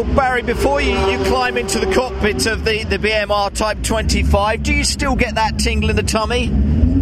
Well, Barrie, before you, you climb into the cockpit of the, the BRM Type 25, do you still get that tingle in the tummy?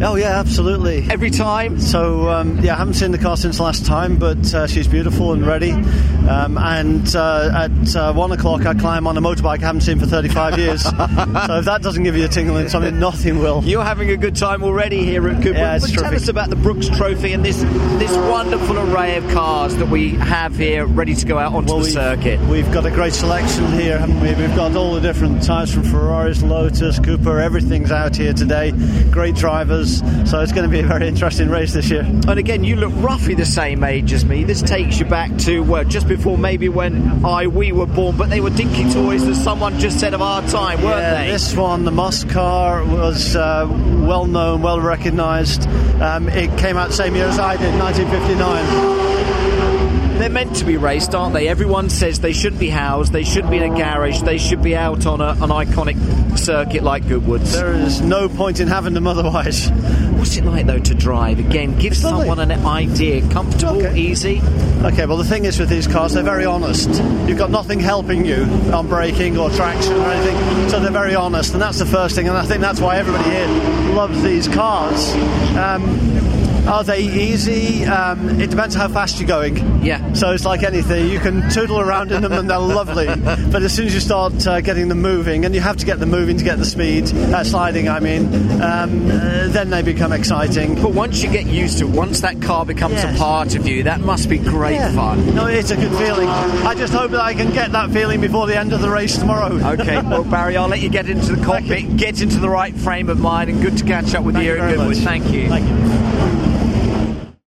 Oh yeah, absolutely. Every time. So um, yeah, I haven't seen the car since last time, but uh, she's beautiful and ready. Um, and uh, at uh, one o'clock, I climb on a motorbike I haven't seen for 35 years. so if that doesn't give you a tingle in something, nothing will. You're having a good time already here at Cooper. Yeah, it's but tell us about the Brooks Trophy and this this wonderful array of cars that we have here ready to go out onto Well, the we've- circuit. We've got a great selection here, haven't we? We've got all the different types from Ferraris, Lotus, Cooper, everything's out here today. Great drivers, so it's going to be a very interesting race this year. And again, you look roughly the same age as me. This takes you back to well, just before maybe when I we were born, but they were dinky toys, as someone just said of our time, weren't Yeah, they? This one, the Moss car, was uh, well known, well recognised. Um, it came out the same year as I did, 1959. They're meant to be raced, aren't they? Everyone says they shouldn't be housed, they shouldn't be in a garage, they should be out on a, an iconic circuit like Goodwood's. There is no point in having them otherwise. What's it like though to drive? Again, give someone an idea. Comfortable, Okay. easy. Okay, well, the thing is with these cars, they're very honest. You've got nothing helping you on braking or traction or anything, so they're very honest, and that's the first thing, and I think that's why everybody here loves these cars. Um, are they easy? Um, it depends how fast you're going. Yeah. So it's like anything. You can tootle around in them and they're lovely. But as soon as you start uh, getting them moving, and you have to get them moving to get the speed, uh, sliding, I mean, um, uh, then they become exciting. But once you get used to it, once that car becomes Yes. a part of you, that must be great Yeah. fun. No, it's a good feeling. I just hope that I can get that feeling before the end of the race tomorrow. Okay, well, Barrie, I'll let you get into the cockpit, get into the right frame of mind, and good to catch up with Thank you you at very Goodwood. much. Thank you. Thank you.